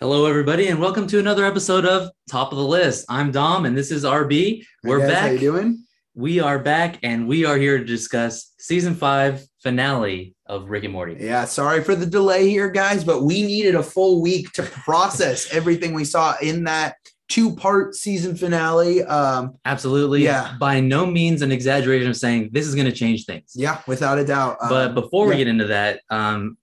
Hello, everybody, and welcome to another episode of Top of the List. I'm Dom, and this is RB. We're Hey guys, How you doing? We are back, and we are here to discuss season five finale of Rick and Morty. Yeah, sorry for the delay here, guys, but we needed a full week to process everything we saw in that two-part season finale. Um, Absolutely. Yeah. By no means an exaggeration of saying this is going to change things. yeah, without a doubt. But Um, before we get into that, um,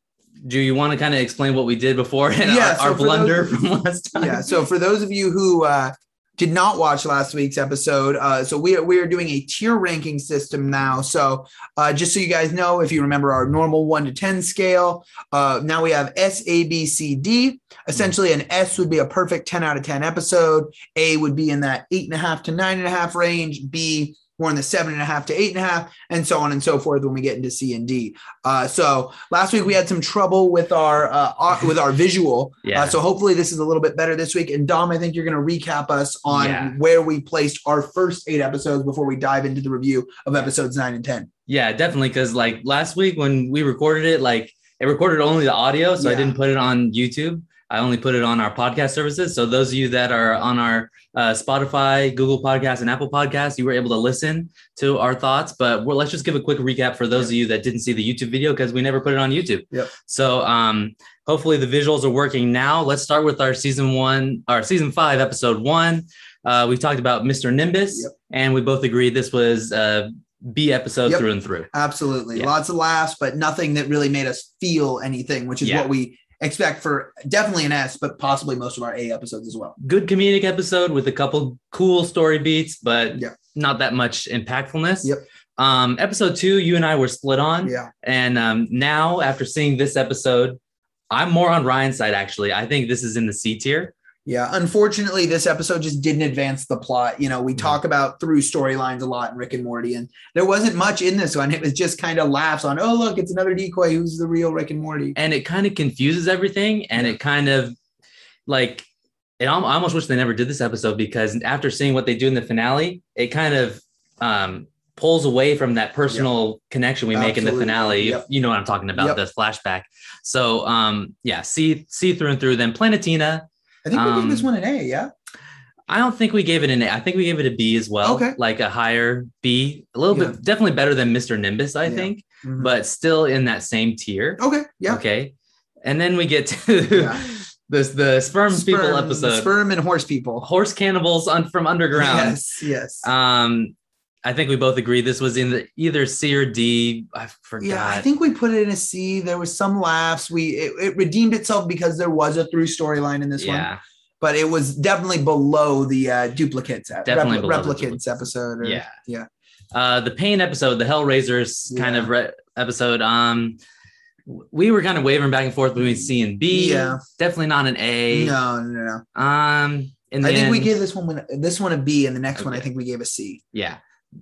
do you want to kind of explain what we did before and Yeah, our, so our blunder those- from last time? yeah, so for those of you who uh, did not watch last week's episode, uh, so we we are doing a tier ranking system now. So uh, just so you guys know, if you remember our normal one to ten scale, uh, now we have S, A, B, C, D. Essentially, an S would be a perfect ten out of ten episode. A would be in that eight and a half to nine and a half range. B more in the seven and a half to eight and a half, and so on and so forth when we get into C and D. Uh, so last week we had some trouble with our, uh, our with our visual. Yeah. Uh, so hopefully this is a little bit better this week. And Dom, I think you're going to recap us on Yeah. where we placed our first eight episodes before we dive into the review of episodes nine and ten. Yeah, definitely. Because like last week when we recorded it, like it recorded only the audio, so I didn't put it on YouTube. I only put it on our podcast services. So those of you that are on our uh, Spotify, Google Podcasts, and Apple Podcasts, you were able to listen to our thoughts. But let's just give a quick recap for those of you that didn't see the YouTube video because we never put it on YouTube. Yep. So um, hopefully the visuals are working now. Let's start with our season one, our season five, episode one. Uh, we talked about Mr. Nimbus, Yep. and we both agreed this was uh, B episode Yep. through and through. Absolutely, Yeah. lots of laughs, but nothing that really made us feel anything, which is Yeah. what we expect for definitely an S, but possibly most of our A episodes as well. good comedic episode with a couple cool story beats, but Yeah. not that much impactfulness. Yep. Um, episode two, you and I were split on, Yeah, and um, now after seeing this episode, I'm more on Ryan's side. Actually, I think this is in the C tier. Yeah. Unfortunately, this episode just didn't advance the plot. You know, we Mhm. talk about through storylines a lot in Rick and Morty, and there wasn't much in this one. It was just kind of laughs on, oh look, it's another decoy. Who's the real Rick and Morty? and it kind of confuses everything and it kind of like it I almost wish they never did this episode because after seeing what they do in the finale it kind of um pulls away from that personal connection we make in the finale Yep. you know what i'm talking about Yep. this flashback so um yeah see see through and through then planetina I think we Um, gave this one an A. Yeah. i don't think we gave it an a i think we gave it a b as well Okay. like a higher b a little Yeah. bit definitely better than mr nimbus i Yeah. think Mhm. but still in that same tier okay. Yeah. Okay. And then we get to Yeah. this the sperm, people episode. Sperm and horse people. Horse cannibals on, from underground. Yes. Yes. Um, I think we both agree this was in the either C or D. I forgot. yeah, I think we put it in a C. There was some laughs. We it, it redeemed itself because there was a through storyline in this one, yeah, but it was definitely below the uh, duplicates, ep- Definitely repli- below the replicants duplicates. episode. Or, Yeah. yeah, uh, the pain episode, the Hellraisers kind of re- episode. Um, we were kind of wavering back and forth between C and B. Yeah. definitely not an A. No, no, no. no. Um, in the I think we gave this one this one a B, and the next one I think we gave a C. Yeah.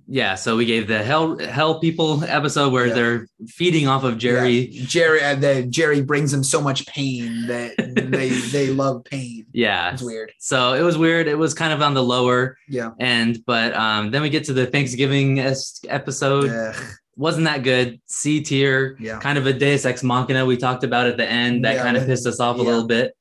Yeah. So we gave the hell hell people episode where Yeah. they're feeding off of Jerry. Yeah. Jerry, uh, Jerry brings them so much pain that they they love pain. Yeah. It's weird. So it was weird. It was kind of on the lower Yeah. end, but um, then we get to the Thanksgiving episode. Ugh. Wasn't that good? C tier, yeah. kind of a Deus Ex Machina we talked about at the end that Yeah, kind of pissed us off a little bit.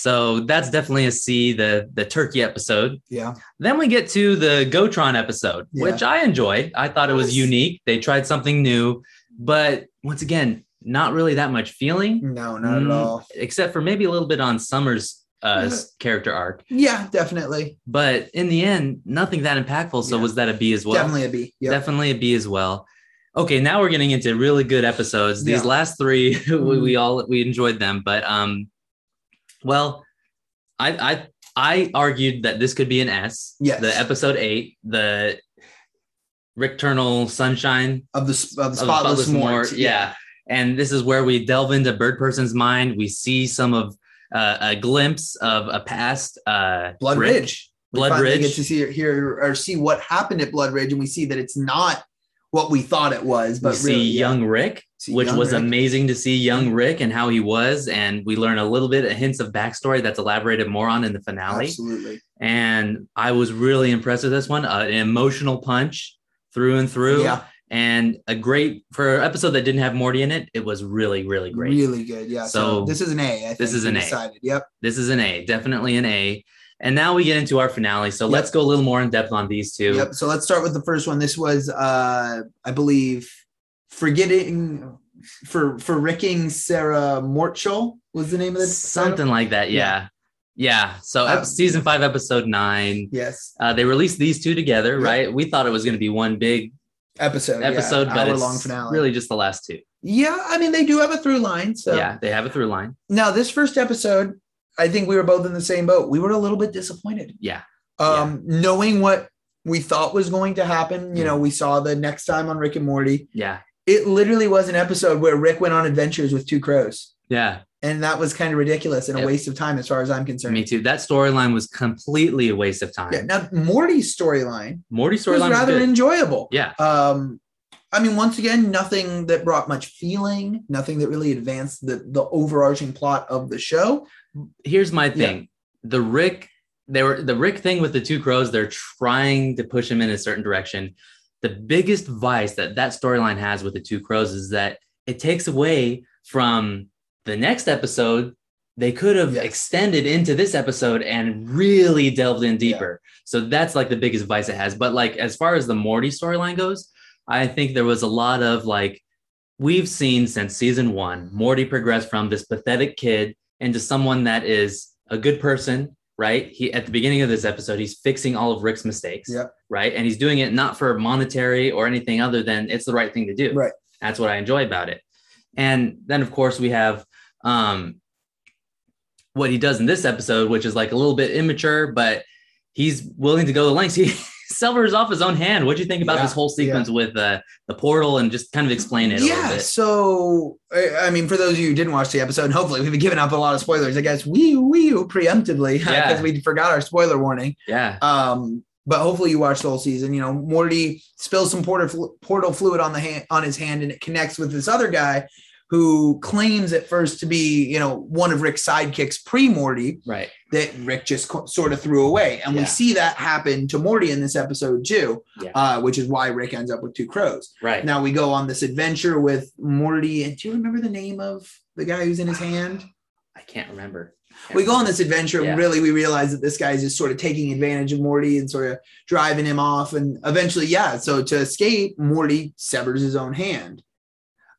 So that's definitely a C. The the turkey episode. Yeah. Then we get to the Gotron episode, Yeah. which I enjoyed. I thought it was unique. They tried something new, but once again, not really that much feeling, No, not at Mm. all. except for maybe a little bit on Summer's uh, Yeah. character arc. Yeah, definitely. But in the end, nothing that impactful. So Yeah. was that a B as well? Definitely a B. Yep. Definitely a B as well. Okay, now we're getting into really good episodes. These last three, we, we all we enjoyed them, but um, well, I I I argued that this could be an S. Yes. The episode eight, the Rickternal Sunshine of the of the of the spotless, Spotless mort. Mort, yeah. And this is where we delve into Bird Person's mind. We see some of uh, a glimpse of a past uh, Blood Rick. Ridge. We Blood Ridge. get to see hear or see what happened at Blood Ridge, and we see that it's not what we thought it was. we But see really, yeah. young Rick, See which young was Rick. amazing to see young Rick and how he was. And we learn a little bit of hints of backstory that's elaborated more on in the finale. Absolutely. And I was really impressed with this one. Uh, an emotional punch through and through. Yeah. and a great for an episode that didn't have Morty in it. It was really, really great. Really good. Yeah. So, So, this is an A. I think this is an A. decided. Yep. This is an A, definitely an A. And now we get into our finale. So Yep. let's go a little more in depth on these two. Yep. So let's start with the first one. This was, uh, I believe, forgetting for for Ricking Sarah Mortschul was the name of the Something like that. Yeah. Yeah. So ep- Um, season five, episode nine. Yes. Uh, they released these two together, Yep. right? We thought it was going to be one big Episode. episode, yeah, but it's long finale. really just the last two. Yeah. I mean, they do have a through line. So Yeah, they have a through line. now this first episode, I think we were both in the same boat. We were a little bit disappointed. Yeah. Um, knowing what we thought was going to happen. You know, we saw the next time on Rick and Morty. Yeah. It literally was an episode where Rick went on adventures with two crows. Yeah. And that was kind of ridiculous and a Yep. waste of time as far as I'm concerned. Me too. That storyline was completely a waste of time. Yeah. Now Morty's storyline Morty's was storyline was rather good. enjoyable. yeah. Um, I mean, once again, nothing that brought much feeling, nothing that really advanced the the overarching plot of the show. Here's my thing. The Rick, they were the Rick thing with the two crows. They're trying to push him in a certain direction. The biggest vice that that storyline has with the two crows is that it takes away from the next episode. They could have Yes. extended into this episode and really delved in deeper. So that's like the biggest vice it has. But like as far as the Morty storyline goes, I think there was a lot of like we've seen since season one, Morty progress from this pathetic kid into someone that is a good person, right? He at the beginning of this episode, he's fixing all of Rick's mistakes, Yep. right? And he's doing it not for monetary or anything other than it's the right thing to do. Right. That's what I enjoy about it. And then of course we have um what he does in this episode, which is like a little bit immature, but he's willing to go the lengths. He severs off his own hand. What do you think about Yeah, this whole sequence with uh, the portal and just kind of explain it a little Yeah. bit? So, I, I mean, for those of you who didn't watch the episode, hopefully we've given up a lot of spoilers. I guess we we preemptively because Yeah. we forgot our spoiler warning. Yeah. Um, but hopefully you watched the whole season. You know, Morty spills some portal portal fluid on the hand on his hand, and it connects with this other guy who claims at first to be, you know, one of Rick's sidekicks pre Morty Right. that Rick just co- sort of threw away, and we see that happen to Morty in this episode too, Yeah. uh, which is why Rick ends up with two crows. Right. Now we go on this adventure with Morty, and do you remember the name of the guy who's in his hand? I can't remember. we go on this adventure Yeah. and really we realize that this guy is just sort of taking advantage of Morty and sort of driving him off. And eventually, yeah, so to escape, Morty severs his own hand.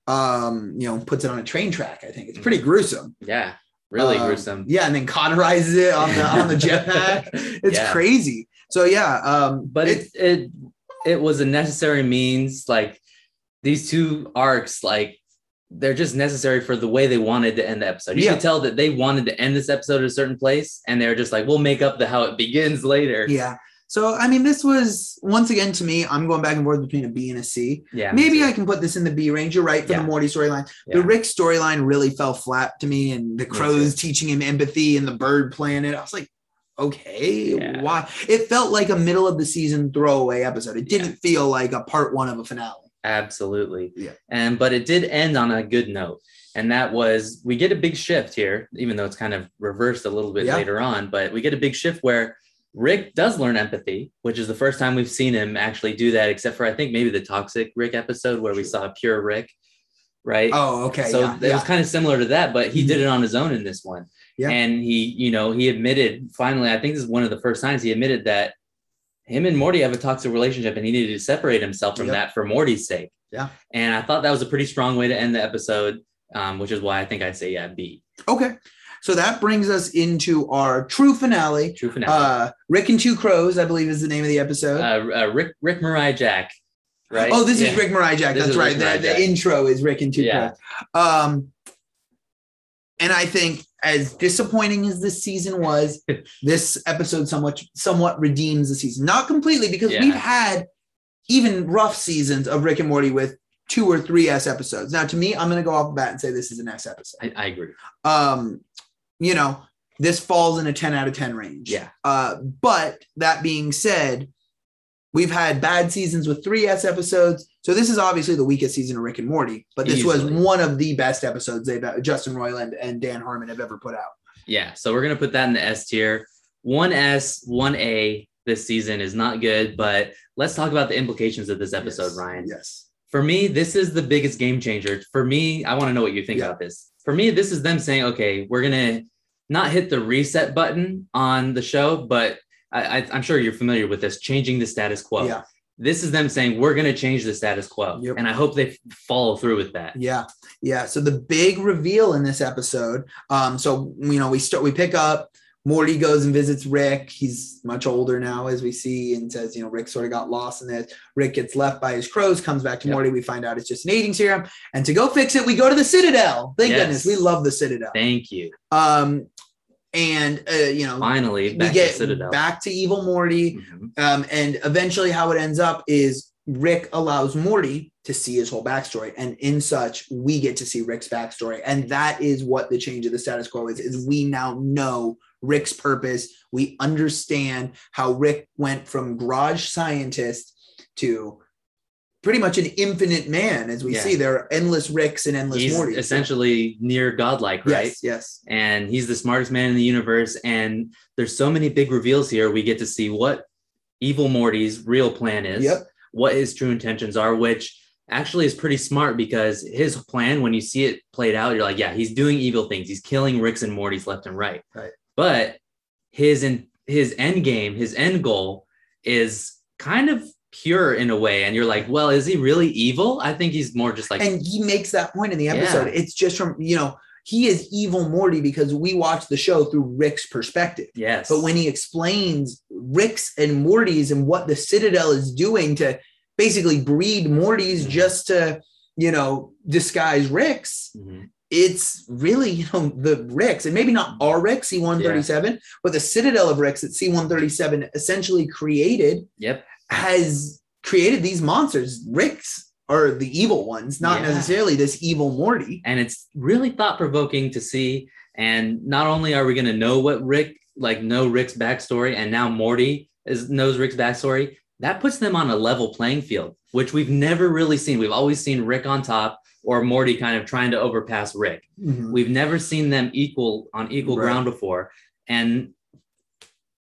Um, you know, puts it on a train track. I think it's pretty gruesome. Yeah. Really Um, gruesome. Yeah, and then cauterizes it on the on the jetpack. It's Yeah. crazy. So yeah, um, But it, it it was a necessary means. Like these two arcs, like they're just necessary for the way they wanted to end the episode. You Yeah. can tell that they wanted to end this episode at a certain place, and they're just like, we'll make up the how it begins later. yeah. So I mean, this was once again to me. I'm going back and forth between a B and a C. Yeah. Maybe. I can put this in the B range. You're right for Yeah. the Morty storyline. Yeah. The Rick storyline really fell flat to me, and the crows teaching him empathy and the bird planet. I was like, okay, Yeah. why? It felt like a middle of the season throwaway episode. It didn't feel like a part one of a finale. Absolutely. Yeah. And but it did end on a good note. And that was we get a big shift here, even though it's kind of reversed a little bit later on, but we get a big shift where Rick does learn empathy, which is the first time we've seen him actually do that, except for I think maybe the toxic Rick episode where we saw pure Rick. Right. Oh, okay. so yeah, it yeah. was kind of similar to that, but he did it on his own in this one. Yeah. And he, you know, he admitted finally, I think this is one of the first times he admitted that him and Morty have a toxic relationship and he needed to separate himself from Yep. that for Morty's sake. Yeah. And I thought that was a pretty strong way to end the episode, um, which is why I think I'd say, yeah, B. okay. So that brings us into our true finale. True finale. Uh, Rick and Two Crows, I believe, is the name of the episode. Uh, uh, Rick, Rickmurai Jack. Right. Oh, this Yeah. is Rickmurai Jack. This That's right. The, Mariah the intro is Rick and Two Yeah. Crows. Um, and I think as disappointing as this season was, this episode somewhat somewhat redeems the season. Not completely because Yeah. we've had even rough seasons of Rick and Morty with two or three S episodes. Now, to me, I'm going to go off the bat and say this is an S episode. I, I agree. Um, you know, this falls in a 10 out of 10 range. Yeah. Uh, but that being said, we've had bad seasons with three S episodes. So this is obviously the weakest season of Rick and Morty, but this Easily. was one of the best episodes they've Justin Roiland and Dan Harmon have ever put out. Yeah. So we're going to put that in the S tier. One S, one A this season is not good, but let's talk about the implications of this episode, Yes. Ryan. Yes. For me, this is the biggest game changer. For me, I want to know what you think Yeah. about this. For me, this is them saying, okay, we're gonna not hit the reset button on the show, but I, I, I'm sure you're familiar with this, changing the status quo. Yeah. This is them saying we're gonna change the status quo, Yep. and I hope they follow through with that. Yeah, yeah. So the big reveal in this episode. Um, so you know, we start we pick up. Morty goes and visits Rick. He's much older now, as we see, and says, you know, Rick sort of got lost in this. Rick gets left by his crows, comes back to Yep. Morty. We find out it's just an aging serum. And to go fix it, we go to the Citadel. Thank Yes. goodness. We love the Citadel. Thank you. Um, and uh, you know, Finally, back we get to Citadel. back to evil Morty. Mhm. Um, and eventually, how it ends up is Rick allows Morty to see his whole backstory, and in such, we get to see Rick's backstory, and that is what the change of the status quo is. Is we now know Rick's purpose. We understand how Rick went from garage scientist to pretty much an infinite man, as we Yeah. see. There are endless Ricks and endless He's Mortys. essentially near godlike, right? yes, yes, and he's the smartest man in the universe. And there's so many big reveals here. We get to see what evil Morty's real plan is, Yep. What his true intentions are, which actually is pretty smart because his plan, when you see it played out, you're like, yeah, he's doing evil things. He's killing Ricks and Mortys left and right. Right. But his in his end game, his end goal is kind of pure in a way. And you're like, well, is he really evil? I think he's more just like and he makes that point in the episode. Yeah. It's just from you know he is evil Morty because we watch the show through Rick's perspective. yes. But when he explains Rick's and Morty's and what the Citadel is doing to basically breed Morty's just to you know disguise Rick's, Mhm. it's really you know the Ricks and maybe not our Rick C137, but the Citadel of Ricks that C137 essentially created Yep. has created these monsters. Ricks are the evil ones, not Yeah. necessarily this evil Morty. and it's really thought provoking to see. And not only are we going to know what Rick, like, know Rick's backstory, and now Morty is knows Rick's backstory, that puts them on a level playing field, which we've never really seen. We've always seen Rick on top or Morty kind of trying to overpass Rick. Mm-hmm. We've never seen them equal on equal Right. ground before. And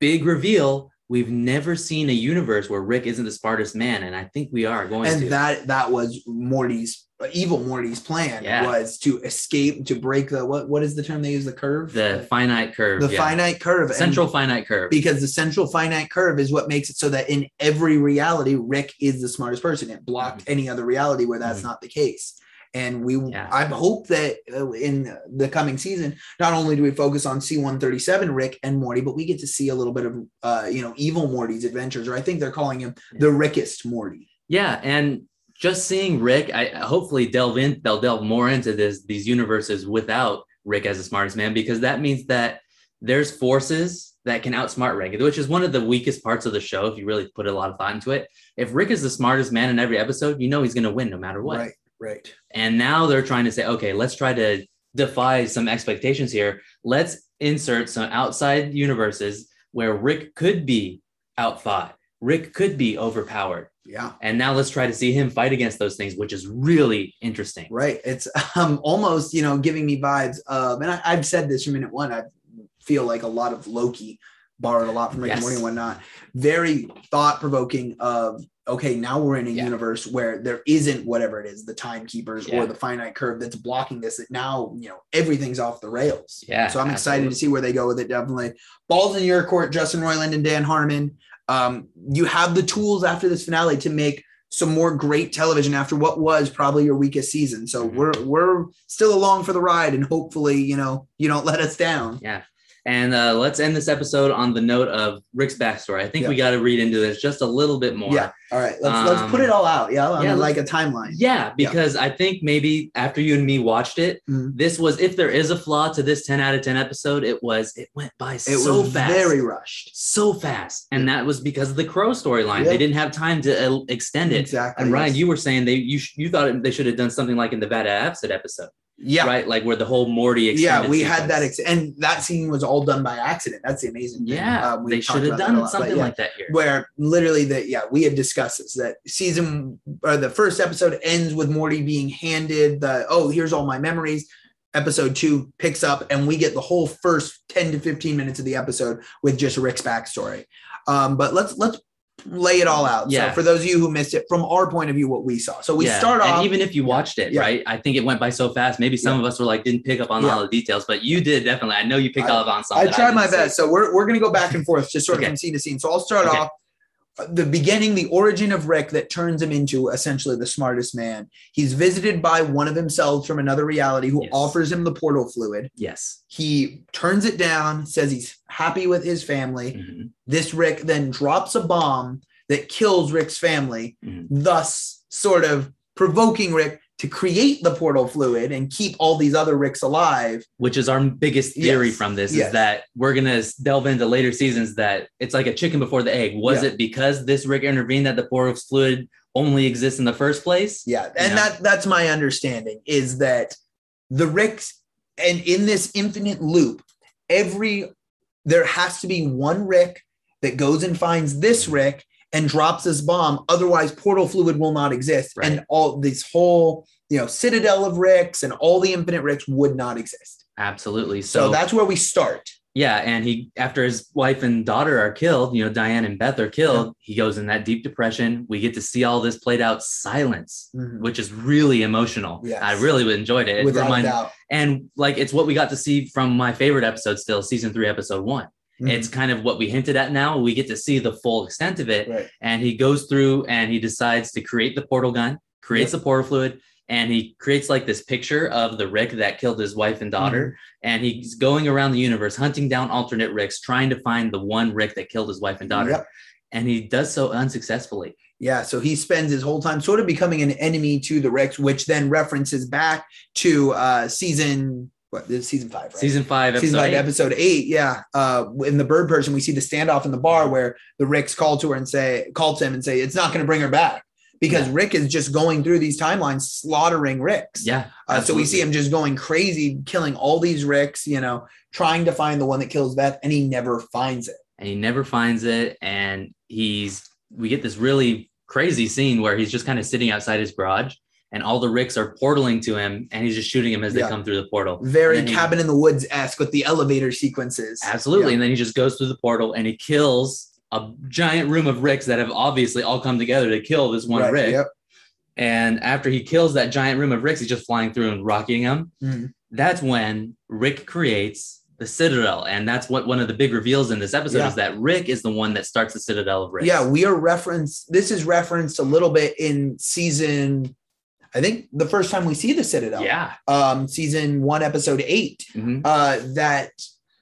big reveal, we've never seen a universe where Rick isn't the smartest man, and I think we are going And to. that that was Morty's evil Morty's plan Yeah. was to escape to break the what what is the term they use the curve the finite curve, the yeah. finite curve And central finite curve. because the central finite curve is what makes it so that in every reality Rick is the smartest person it blocked any other reality where that's Mhm. not the case and we Yeah. I hope that uh, in the coming season not only do we focus on C137 Rick and Morty but we get to see a little bit of uh you know evil Morty's adventures or I think they're calling him the Rickest Morty Yeah, and just seeing Rick, I hopefully delve in. They'll delve more into this these universes without Rick as the smartest man because that means that there's forces that can outsmart Rick, which is one of the weakest parts of the show. If you really put a lot of thought into it, if Rick is the smartest man in every episode, you know he's going to win no matter what. right right And now they're trying to say, okay, let's try to defy some expectations here. Let's insert some outside universes where Rick could be outthought. Rick could be overpowered. yeah And now let's try to see him fight against those things, which is really interesting. Right. It's um almost, you know, giving me vibes of, and I, I've said this from minute one. I feel like a lot of Loki borrowed a lot from Rick and Morty and whatnot. Very thought provoking of okay, now we're in a Yeah. universe where there isn't whatever it is, the timekeepers Yeah. or the finite curve that's blocking this. That now, you know, everything's off the rails. Yeah, So I'm excited absolutely. to see where they go with it. Definitely. Balls in your court, Justin Roiland and Dan Harmon. Um, you have the tools after this finale to make some more great television after what was probably your weakest season. So Mhm. we're we're still along for the ride, and hopefully, you know, you don't let us down. Yeah. And uh, let's end this episode on the note of Rick's backstory. I think Yeah. we got to read into this just a little bit more. Yeah. All right. Let's let's put Um, it all out. Yeah. Yeah, like a timeline. Yeah, because I think maybe after you and me watched it, Mhm. this was if there is a flaw to this 10 out of 10 episode, it was it went by It so was fast. very rushed. so fast. And that was because of the crow storyline. Yeah. They didn't have time to uh, extend it. Exactly. And Ryan, yes. you were saying they you sh- you thought it- they should have done something like in the Vat of Acid episode, yeah. right? Like where the whole Morty Yeah, we had that, ex- and that scene was all done by accident. That's the amazing thing. yeah, Um, they should have about that a done lot, but something yeah. like that here. where literally that yeah we had discussed this that season or the first episode ends with morty being handed the oh here's all my memories episode two picks up and we get the whole first 10 to 15 minutes of the episode with just rick's backstory um, but let's let's lay it all out. Yeah. So for those of you who missed it, from our point of view, what we saw. So we Yeah, start and even if you watched it, Yeah. right? I think it went by so fast. Maybe some of us were like didn't pick up on Yeah. all the details, but you did definitely. I know you picked I- up on some. I tried my didn't see. best. So we're, we're going to go back and forth just sort of Okay. from scene to scene. So I'll start Okay. off the beginning, the origin of Rick that turns him into essentially the smartest man. He's visited by one of himself from another reality who Yes. offers him the portal fluid. Yes. He turns it down, says he's happy with his family. Mhm. This Rick then drops a bomb that kills Rick's family, Mhm. thus sort of provoking Rick to create the portal fluid and keep all these other Ricks alive. Which is our biggest theory Yes. from this Yes. is that we're gonna delve into later seasons that it's like a chicken before the egg. Was Yeah. it because this Rick intervened that the portal fluid only exists in the first place? Yeah, and Yeah. that that's my understanding is that the Ricks and in this infinite loop, every there has to be one Rick that goes and finds this Rick and drops this bomb. Otherwise, portal fluid will not exist, Right. and all this whole you know citadel of Ricks and all the infinite Ricks would not exist. Absolutely. So, So, that's where we start. yeah, and he after his wife and daughter are killed, you know, Diane and Beth are killed, he goes in that deep depression. We get to see all this played out silence, Mhm. which is really emotional. Yes. I really enjoyed it. It Without doubt. and like it's what we got to see from my favorite episode still, season three, episode one. Mhm. It's kind of what we hinted at now. We get to see the full extent of it. right. And he goes through and he decides to create the portal gun, creates the portal fluid, and he creates like this picture of the Rick that killed his wife and daughter. Mm-hmm. And he's going around the universe hunting down alternate Ricks, trying to find the one Rick that killed his wife and daughter. Yep. And he does so unsuccessfully. Yeah, so he spends his whole time sort of becoming an enemy to the Ricks, which then references back to uh season what this is season five, right? Season five, episode season five, eight. episode eight. Yeah. Uh in the bird person, we see the standoff in the bar where the Ricks call to her and say, call to him and say, it's not gonna bring her back. Because Yeah. Rick is just going through these timelines, slaughtering Ricks. Yeah. Uh, so we see him just going crazy, killing all these Ricks, you know, trying to find the one that kills Beth, and he never finds it. and he never finds it. And he's we get this really crazy scene where he's just kind of sitting outside his garage and all the Ricks are portaling to him and he's just shooting him as they come through the portal. Very then he- cabin in the woods esque with the elevator sequences. Absolutely. Yeah. And then he just goes through the portal and he kills a giant room of Ricks that have obviously all come together to kill this one Right, Rick. Yep. And after he kills that giant room of Ricks, he's just flying through and rocking them. Mhm. That's when Rick creates the Citadel. And that's what one of the big reveals in this episode Yeah. is that Rick is the one that starts the Citadel of Ricks. Yeah, we are referenced. This is referenced a little bit in season. I think the first time we see the Citadel. Yeah. Um, season one, episode eight. Mhm. Uh, that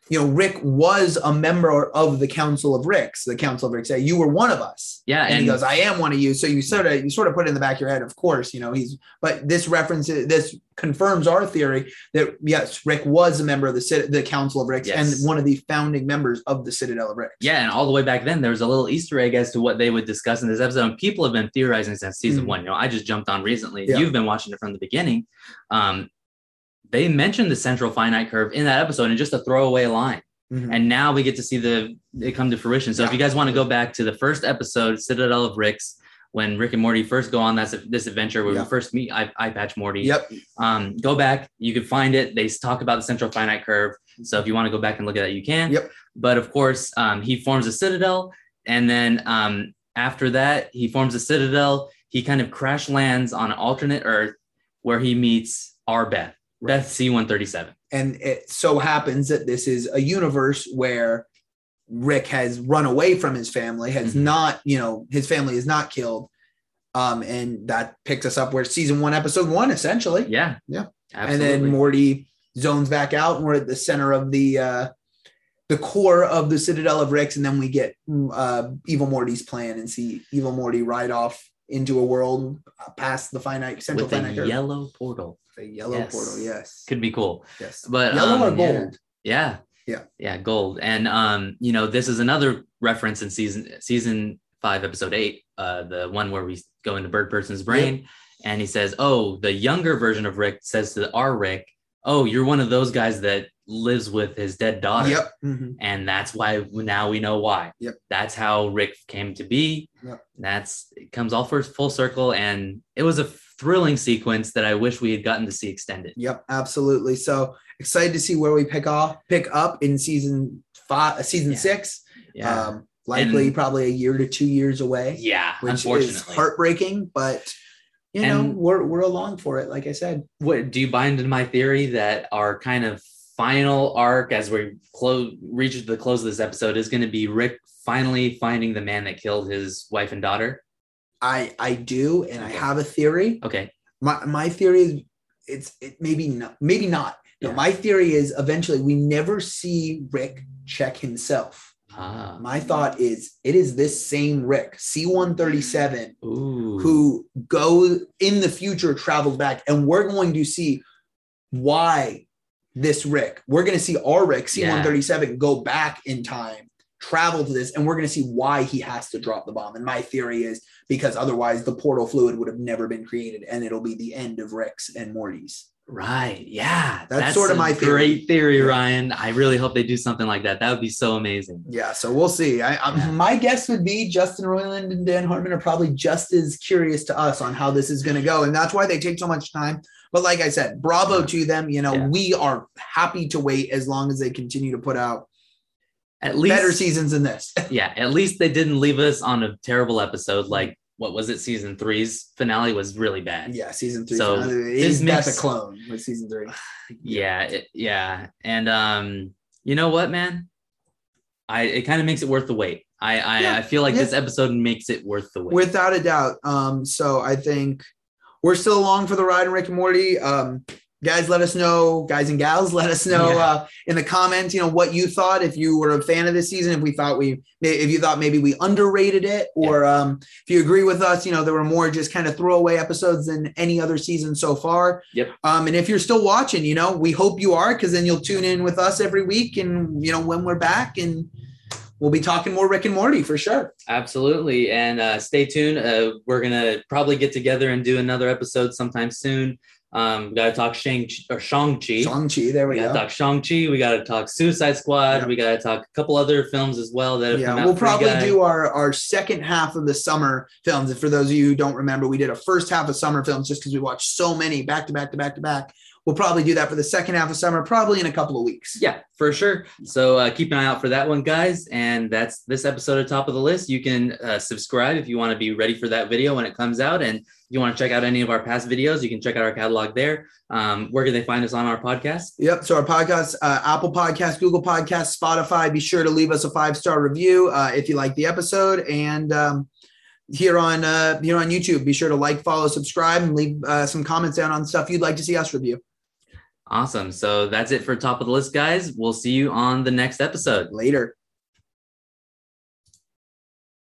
you know, Rick was a member of the Council of Ricks. The Council of Ricks "You were one of us." Yeah. and, he goes, "I am one of you." So you sort of you sort of put it in the back of your head. Of course, you know he's. But this references this confirms our theory that yes, Rick was a member of the the Council of Ricks Yes. and one of the founding members of the Citadel of Ricks. Yeah, and all the way back then, there was a little Easter egg as to what they would discuss in this episode. And people have been theorizing since season Mhm. one. You know, I just jumped on recently. Yeah. You've been watching it from the beginning. Um, they mentioned the central finite curve in that episode in just a throwaway line. Mhm. And now we get to see the it come to fruition. So if you guys want to go back to the first episode, Citadel of Ricks, when Rick and Morty first go on that's this adventure where Yeah. we first meet Eye, Eye Patch Morty. Yep. Um, go back, you can find it. They talk about the central finite curve. So if you want to go back and look at that, you can. Yep. But of course, um, he forms a citadel, and then um, after that, he forms a citadel. He kind of crash lands on an alternate Earth where he meets our Beth, Right. Beth C one thirty seven. And it so happens that this is a universe where Rick has run away from his family, has Mhm. not, you know, his family is not killed. Um, and that picks us up where season one, episode one, essentially. Yeah. Yeah. Absolutely. And then Morty zones back out, and we're at the center of the uh the core of the Citadel of Ricks, and then we get uh Evil Morty's plan and see Evil Morty ride off into a world past the finite central with a finite curve. yellow portal. The yellow Yes. portal, yes. Could be cool. Yes. But yellow um, or gold? Yeah. Yeah. Yeah, gold. And um, you know, this is another reference in season season five, episode eight, uh, the one where we go into Bird Person's brain, and he says, Oh, the younger version of Rick says to our Rick, Oh, you're one of those guys that lives with his dead daughter. Yep. Mhm. And that's why now we know why. Yep. That's how Rick came to be. Yep. That's it comes all first full circle. And it was a thrilling sequence that I wish we had gotten to see extended. Yep, absolutely. So excited to see where we pick off, pick up in season five, uh, season Yeah. six. Yeah. Um, Likely, And- probably a year to two years away. Yeah, which is heartbreaking, but you know And- we're we're along for it. Like I said, what do you buy into my theory that our kind of final arc as we close reach the close of this episode is going to be Rick finally finding the man that killed his wife and daughter? I I do, and I have a theory. Okay. My my theory is it's it maybe not maybe not. No, Yeah. my theory is eventually we never see Rick check himself. Ah. My thought is it is this same Rick, C137, Ooh. who goes in the future, travels back, and we're going to see why this Rick, we're going to see our Rick, C137, go back in time, travel to this, and we're going to see why he has to drop the bomb. And my theory is because otherwise the portal fluid would have never been created, and it'll be the end of Rick's and Morty's. Right. Yeah. That's sort of my theory. great theory, Ryan. I really hope they do something like that. That would be so amazing. Yeah, so we'll see. I, I, Yeah. My guess would be Justin Roiland and Dan Harmon are probably just as curious to us on how this is going to go, and that's why they take so much time. But like I said, bravo Yeah. to them. You know, Yeah. we are happy to wait as long as they continue to put out At least better seasons than this. Yeah, at least they didn't leave us on a terrible episode like what was it? Season three's finale was really bad. yeah, season three. So, finale. this that's makes- a clone with season three. Yeah, it- yeah. And um, you know what, man? I it kind of makes it worth the wait. I I, Yeah, I feel like yeah. this episode makes it worth the wait. Without a doubt. Um, so I think we're still along for the ride in Rick and Morty. Um, guys, let us know, guys and gals, let us know Yeah. uh, in the comments, you know, what you thought. If you were a fan of this season, if we thought we, if you thought maybe we underrated it, or um, if you agree with us, you know, there were more just kind of throwaway episodes than any other season so far. Yep. Um, and if you're still watching, you know, we hope you are, because then you'll tune in with us every week, and you know, when we're back and. We'll be talking more Rick and Morty for sure. Absolutely. And uh, stay tuned. Uh, we're gonna probably get together and do another episode sometime soon. Um, we gotta talk Shang or Shang-Chi. Shang-Chi, there we, we go. gotta talk Shang-Chi, we gotta talk Suicide Squad, Yep. we gotta talk a couple other films as well that have yeah, we'll probably do our our second half of the summer films. And for those of you who don't remember, we did a first half of summer films just because we watched so many back to back to back to back. We'll probably do that for the second half of summer, probably in a couple of weeks. Yeah, for sure. So uh, keep an eye out for that one, guys. And that's this episode of Top of the List. You can uh, subscribe if you want to be ready for that video when it comes out. And if you want to check out any of our past videos, you can check out our catalog there. Um, where can they find us on our podcast? Yep. So our podcast, uh, Apple Podcast, Google Podcast, Spotify. Be sure to leave us a five star review uh, if you like the episode, and um, here on uh, here on YouTube, be sure to like, follow, subscribe, and leave uh, some comments down on stuff you'd like to see us review. Awesome. So that's it for Top of the List, guys. We'll see you on the next episode. Later.